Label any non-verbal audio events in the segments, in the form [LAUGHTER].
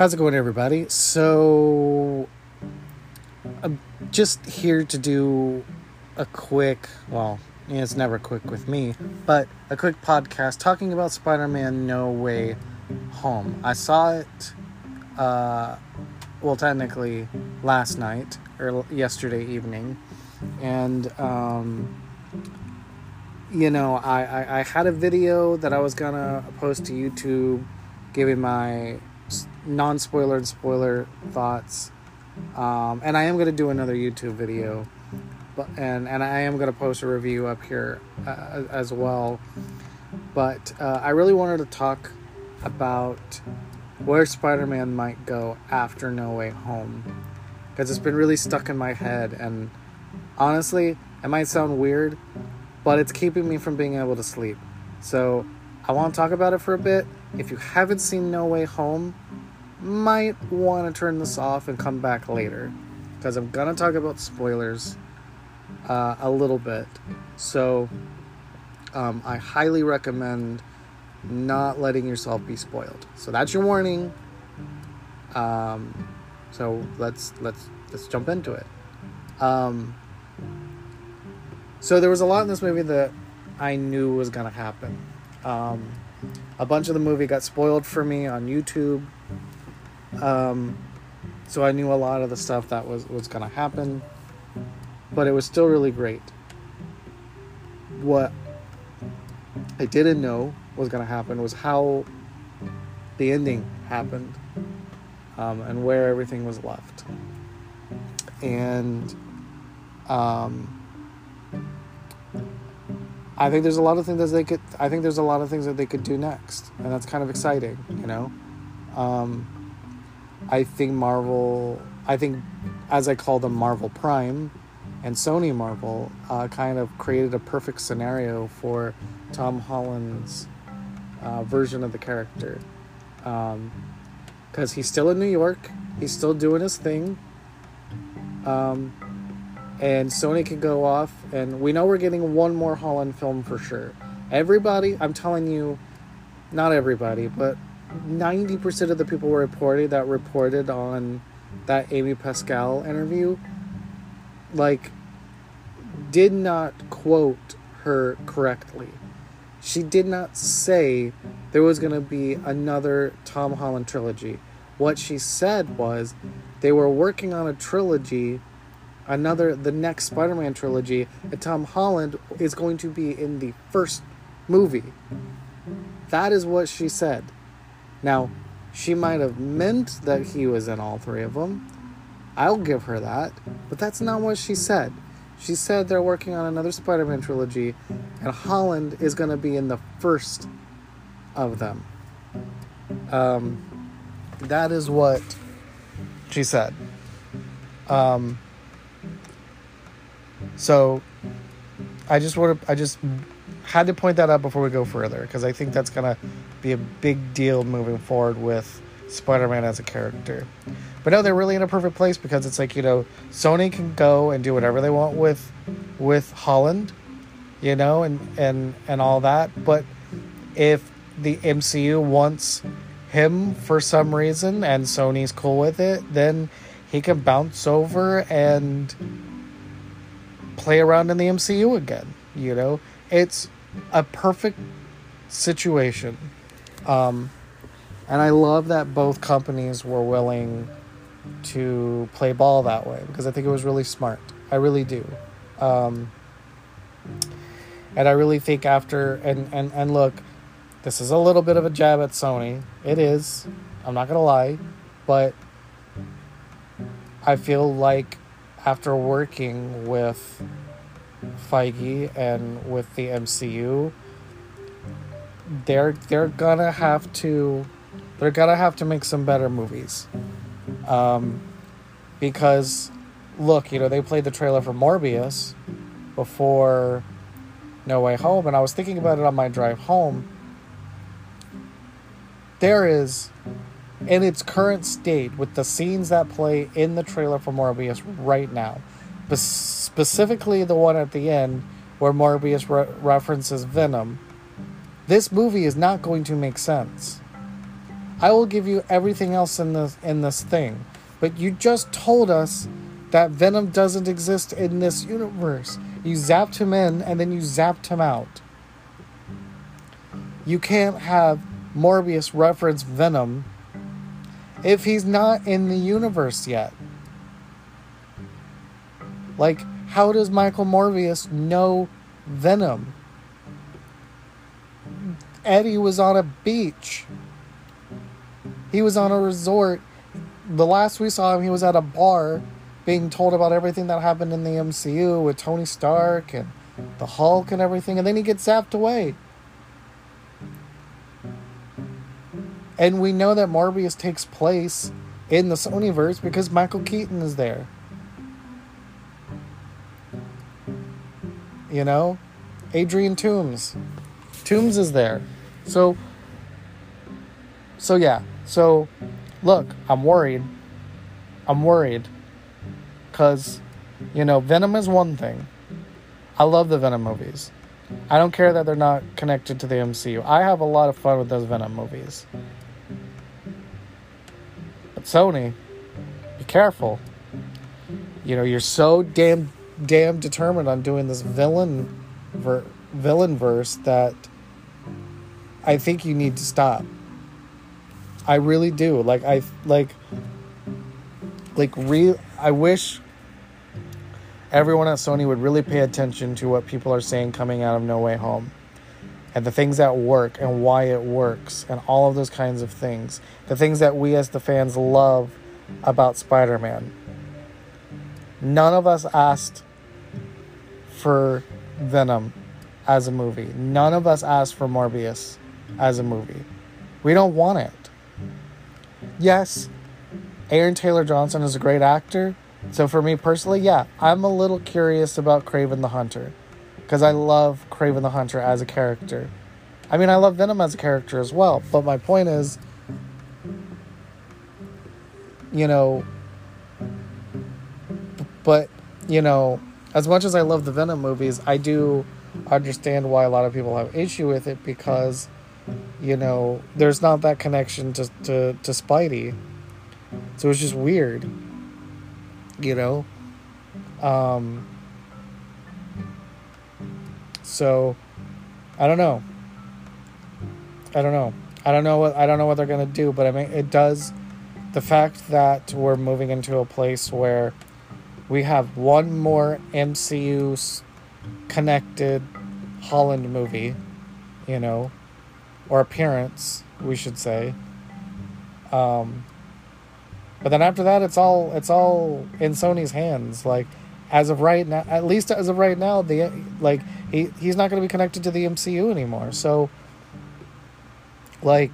How's it going, everybody? So, I'm just here to do a quick, well, it's never quick with me, but a quick podcast talking about Spider Man No Way Home. I saw it, uh, well, technically last night or yesterday evening, and, um, you know, I, I, I had a video that I was gonna post to YouTube giving my non spoiler and spoiler thoughts. Um, and I am going to do another YouTube video, but and and I am going to post a review up here uh, as well. But uh, I really wanted to talk about where Spider-Man might go after No Way Home, because it's been really stuck in my head. And honestly, it might sound weird, but it's keeping me from being able to sleep. So I want to talk about it for a bit. If you haven't seen No Way Home, might want to turn this off and come back later because I'm gonna talk about spoilers uh, a little bit. So um, I highly recommend not letting yourself be spoiled. So that's your warning. Um, so let's let's let's jump into it. Um, so there was a lot in this movie that I knew was gonna happen. Um, a bunch of the movie got spoiled for me on YouTube um, so I knew a lot of the stuff that was, was going to happen, but it was still really great. What I didn't know was going to happen was how the ending happened um, and where everything was left. And um, I think there's a lot of things that they could. I think there's a lot of things that they could do next, and that's kind of exciting, you know. Um, I think Marvel, I think, as I call them, Marvel Prime and Sony Marvel, uh, kind of created a perfect scenario for Tom Holland's uh, version of the character. Because um, he's still in New York, he's still doing his thing. Um, and Sony can go off, and we know we're getting one more Holland film for sure. Everybody, I'm telling you, not everybody, but 90% of the people reported that reported on that Amy Pascal interview like did not quote her correctly. She did not say there was going to be another Tom Holland trilogy. What she said was they were working on a trilogy, another the next Spider-Man trilogy, and Tom Holland is going to be in the first movie. That is what she said. Now, she might have meant that he was in all three of them. I'll give her that. But that's not what she said. She said they're working on another Spider Man trilogy, and Holland is going to be in the first of them. Um, that is what she said. Um, so I just want to, I just had to point that out before we go further because I think that's gonna be a big deal moving forward with Spider-Man as a character. But no, they're really in a perfect place because it's like you know Sony can go and do whatever they want with with Holland, you know, and and and all that. But if the MCU wants him for some reason and Sony's cool with it, then he can bounce over and play around in the MCU again. You know, it's a perfect situation. Um, and I love that both companies were willing to play ball that way because I think it was really smart. I really do. Um, and I really think after, and, and, and look, this is a little bit of a jab at Sony. It is. I'm not to lie. But I feel like after working with Feige and with the MCU, they're they're gonna have to they're gonna have to make some better movies. Um, because look, you know, they played the trailer for Morbius before No Way Home, and I was thinking about it on my drive home. There is, in its current state, with the scenes that play in the trailer for Morbius right now, specifically the one at the end where Morbius re- references Venom, this movie is not going to make sense. I will give you everything else in this in this thing. But you just told us that Venom doesn't exist in this universe. You zapped him in and then you zapped him out. You can't have Morbius reference Venom if he's not in the universe yet. Like, how does Michael Morbius know Venom? Eddie was on a beach. He was on a resort. The last we saw him, he was at a bar being told about everything that happened in the MCU with Tony Stark and the Hulk and everything, and then he gets zapped away. And we know that Morbius takes place in the Sonyverse because Michael Keaton is there. You know? Adrian Toomes. Toomes is there. So so yeah. So look, I'm worried. I'm worried cuz you know, Venom is one thing. I love the Venom movies. I don't care that they're not connected to the MCU. I have a lot of fun with those Venom movies. But Sony, be careful. You know, you're so damn damn determined on doing this villain ver- villain verse that I think you need to stop. I really do. Like I like like real I wish everyone at Sony would really pay attention to what people are saying coming out of No Way Home and the things that work and why it works and all of those kinds of things. The things that we as the fans love about Spider-Man. None of us asked for Venom as a movie. None of us asked for Morbius as a movie. We don't want it. Yes, Aaron Taylor Johnson is a great actor. So for me personally, yeah, I'm a little curious about Kraven the Hunter because I love Kraven the Hunter as a character. I mean, I love Venom as a character as well, but my point is you know but you know, as much as I love the Venom movies, I do understand why a lot of people have issue with it because you know there's not that connection to to, to Spidey, so it's just weird. You know, um, so I don't know. I don't know. I don't know what I don't know what they're gonna do, but I mean it does. The fact that we're moving into a place where we have one more MCU connected Holland movie, you know, or appearance, we should say. Um, but then after that, it's all it's all in Sony's hands. Like as of right now, at least as of right now, the like he he's not going to be connected to the MCU anymore. So, like,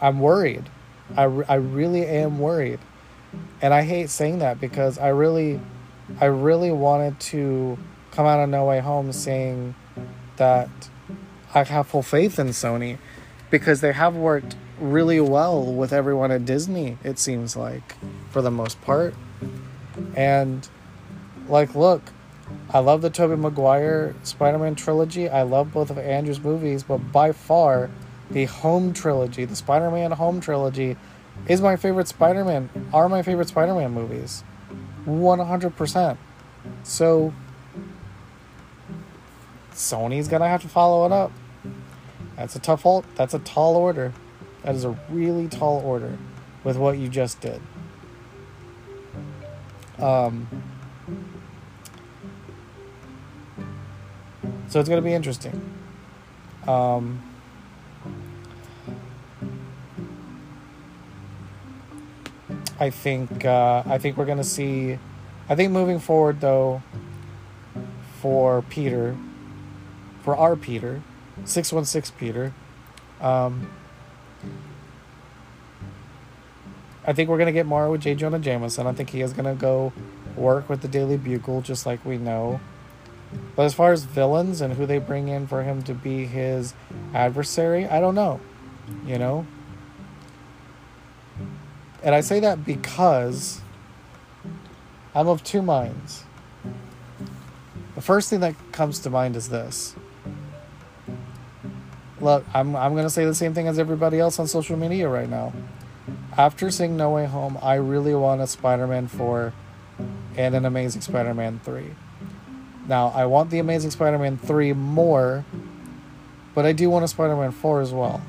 I'm worried. I, I really am worried and I hate saying that because I really, I really wanted to come out of No Way Home saying that I have full faith in Sony because they have worked really well with everyone at Disney, it seems like, for the most part. And, like, look, I love the Tobey Maguire Spider Man trilogy. I love both of Andrew's movies, but by far, the Home trilogy, the Spider Man Home trilogy, is my favorite Spider-Man are my favorite Spider-Man movies. 100%. So Sony's going to have to follow it up. That's a tough hold. That's a tall order. That is a really tall order with what you just did. Um So it's going to be interesting. Um I think uh, I think we're gonna see. I think moving forward though, for Peter, for our Peter, six one six Peter, um, I think we're gonna get more with J. Jonah Jameson. I think he is gonna go work with the Daily Bugle, just like we know. But as far as villains and who they bring in for him to be his adversary, I don't know. You know, and I say that because I'm of two minds. The first thing that comes to mind is this look, I'm I'm gonna say the same thing as everybody else on social media right now. After seeing No Way Home, I really want a Spider-Man four, and an Amazing Spider-Man three. Now I want the Amazing Spider-Man three more, but I do want a Spider-Man four as well.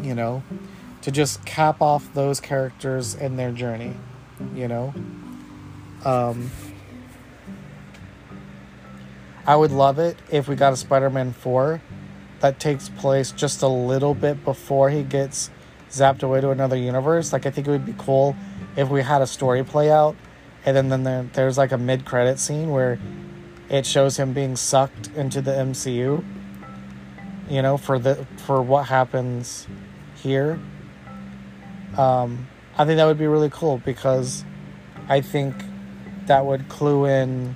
You know, to just cap off those characters and their journey. You know. Um, I would love it if we got a Spider Man 4 that takes place just a little bit before he gets zapped away to another universe. Like, I think it would be cool if we had a story play out and then, then there, there's like a mid credit scene where it shows him being sucked into the MCU. You know, for the for what happens here. Um, I think that would be really cool because I think that would clue in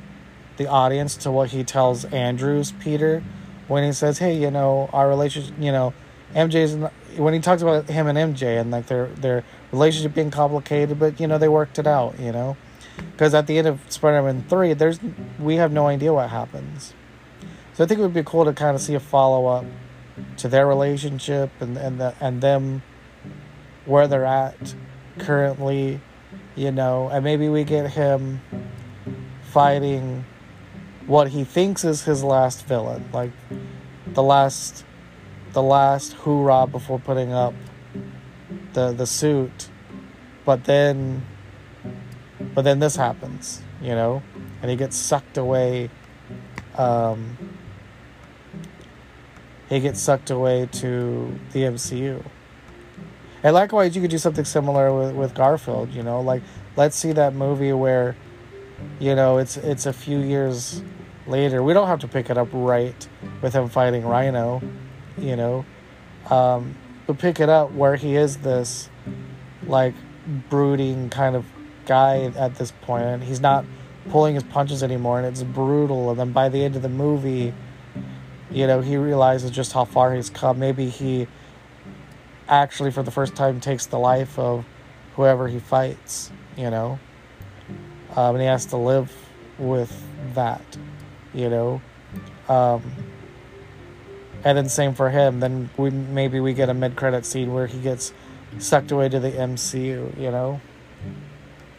the audience to what he tells Andrew's Peter when he says, "Hey, you know, our relationship, you know, MJ's when he talks about him and MJ and like their their relationship being complicated, but you know they worked it out, you know." Because at the end of Spider-Man three, there's we have no idea what happens, so I think it would be cool to kind of see a follow up to their relationship and and the, and them where they're at currently, you know, and maybe we get him fighting what he thinks is his last villain, like the last the last hoorah before putting up the the suit. But then but then this happens, you know, and he gets sucked away um he gets sucked away to the MCU. And likewise, you could do something similar with, with Garfield, you know, like let's see that movie where, you know, it's it's a few years later. We don't have to pick it up right with him fighting Rhino, you know. Um, but pick it up where he is this like brooding kind of guy at this point he's not pulling his punches anymore and it's brutal and then by the end of the movie you know he realizes just how far he's come maybe he actually for the first time takes the life of whoever he fights you know? Um, and he has to live with that you know? Um, and then same for him. Then we maybe we get a mid-credit scene where he gets sucked away to the mcu you know?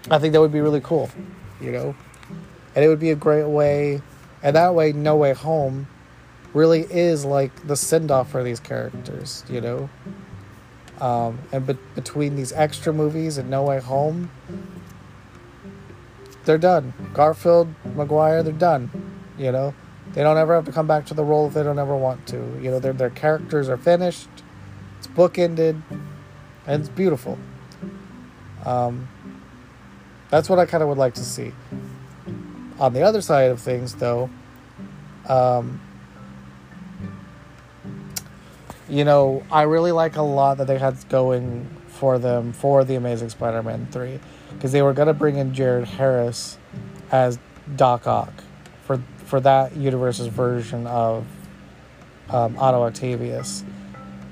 I think that would be really cool you know? And it would be a great way and that way no way home really is like the send-off for these characters you know um, and be- between these extra movies and no way home they're done garfield maguire they're done you know, they don't ever have to come back to the role if they don't ever want to. You know, their their characters are finished. It's bookended, and it's beautiful. Um, that's what I kind of would like to see. On the other side of things, though, um, you know, I really like a lot that they had going for them for the Amazing Spider-Man three, because they were gonna bring in Jared Harris as Doc Ock for for that universe's version of um, Otto Octavius,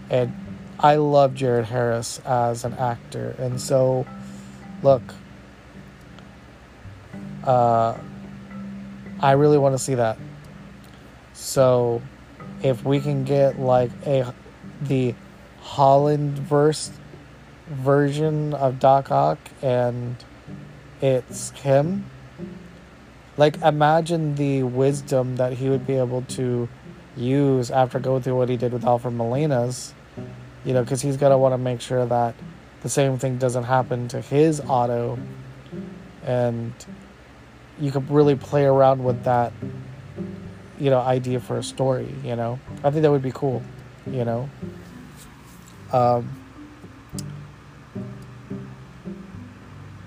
and I love Jared Harris as an actor, and so look, uh, I really want to see that. So, if we can get like a the Holland verse version of Doc Ock and it's him like imagine the wisdom that he would be able to use after going through what he did with Alfred Molina's, you know, because he's gonna want to make sure that the same thing doesn't happen to his Otto, and you could really play around with that, you know, idea for a story. You know, I think that would be cool. You know. Um,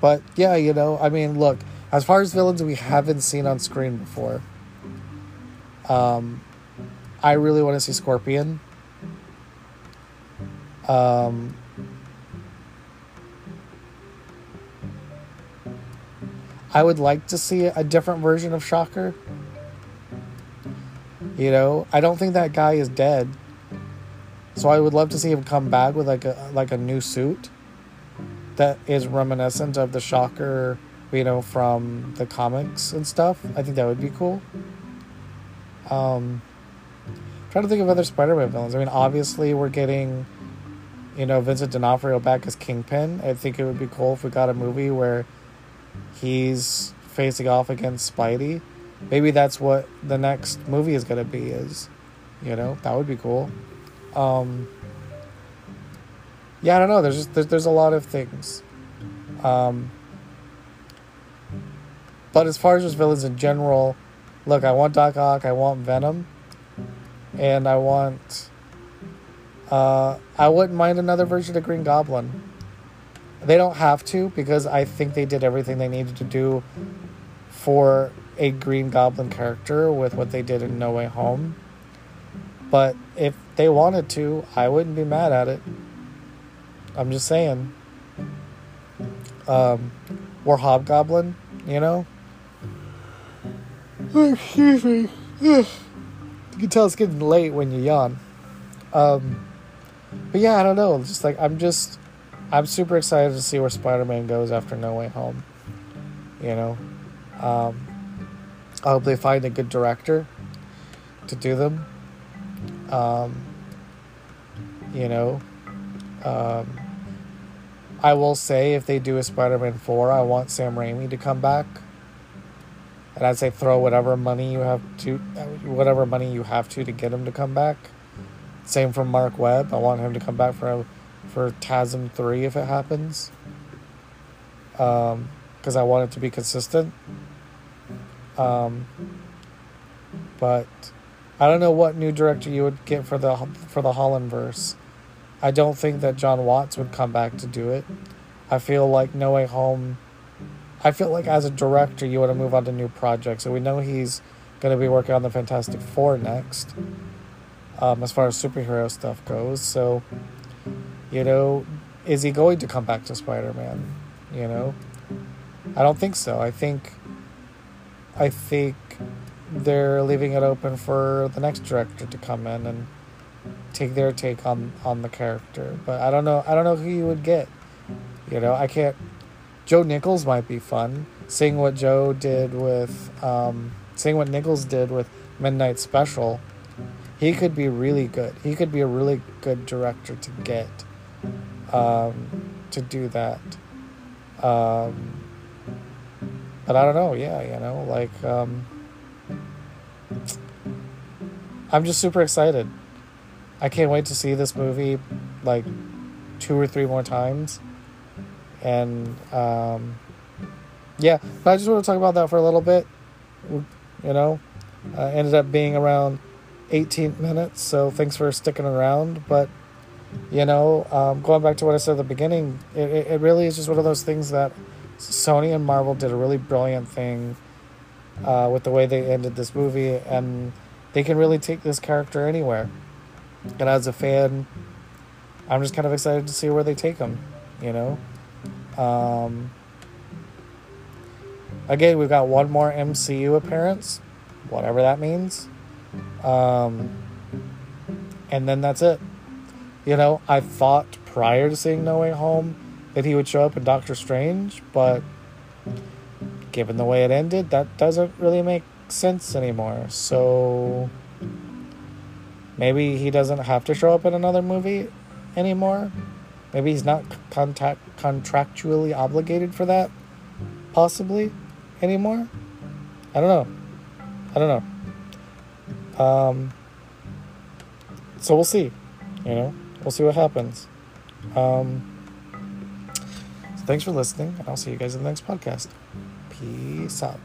but yeah, you know, I mean, look, as far as villains we haven't seen on screen before, um, I really want to see Scorpion. Um, I would like to see a different version of Shocker. You know, I don't think that guy is dead. So I would love to see him come back with like a like a new suit that is reminiscent of the Shocker you know, from the comics and stuff. I think that would be cool. Um, trying to think of other Spider-Man villains. I mean, obviously we're getting, you know, Vincent D'Onofrio back as Kingpin. I think it would be cool if we got a movie where he's facing off against Spidey. Maybe that's what the next movie is gonna be. Is, you know, that would be cool. Um, yeah, I don't know. There's just there's, there's a lot of things. Um, but as far as just villains in general, look, I want Doc Ock, I want Venom, and I want. Uh, I wouldn't mind another version of Green Goblin. They don't have to because I think they did everything they needed to do for a Green Goblin character with what they did in No Way Home. But if they wanted to, I wouldn't be mad at it. I'm just saying. Um, we're Hobgoblin, you know? [LAUGHS] Excuse me. You can tell it's getting late when you yawn. Um, but yeah, I don't know. Just like I'm just, I'm super excited to see where Spider-Man goes after No Way Home. You know, um, I hope they find a good director to do them. Um, you know, um, I will say if they do a Spider-Man four, I want Sam Raimi to come back and I'd say throw whatever money you have to, whatever money you have to to get him to come back. Same for Marc Webb. I want him to come back for for TASM three if it happens. Um, because I want it to be consistent. Um, but I don't know what new director you would get for the for the Holland verse. I don't think that Jon Watts would come back to do it. I feel like No Way Home I feel like as a director, you want to move on to new projects. So we know he's going to be working on the Fantastic Four next, um, as far as superhero stuff goes. So, you know, is he going to come back to Spider Man? You know, I don't think so. I think, I think they're leaving it open for the next director to come in and take their take on on the character. But I don't know. I don't know who you would get. You know, I can't Joe Nichols might be fun. Seeing what Joe did with, um, seeing what Nichols did with Midnight Special, he could be really good. He could be a really good director to get um, to do that. Um, but I don't know. Yeah, you know, like um, I'm just super excited. I can't wait to see this movie like two or three more times and um, yeah, but I just want to talk about that for a little bit. You know, uh, ended up being around 18 minutes, so thanks for sticking around. But you know, um, going back to what I said at the beginning, it, it really is just one of those things that Sony and Marvel did a really brilliant thing uh, with the way they ended this movie, and they can really take this character anywhere. And as a fan, I'm just kind of excited to see where they take him. You know. Um, again, we've got one more MCU appearance, whatever that means. Um, and then that's it. You know, I thought prior to seeing No Way Home that he would show up in Doctor Strange, but given the way it ended, that doesn't really make sense anymore. So maybe he doesn't have to show up in another movie anymore. Maybe he's not contact, contractually obligated for that, possibly, anymore. I don't know. I don't know. Um, so we'll see. You know, we'll see what happens. Um, thanks for listening, and I'll see you guys in the next podcast. Peace out.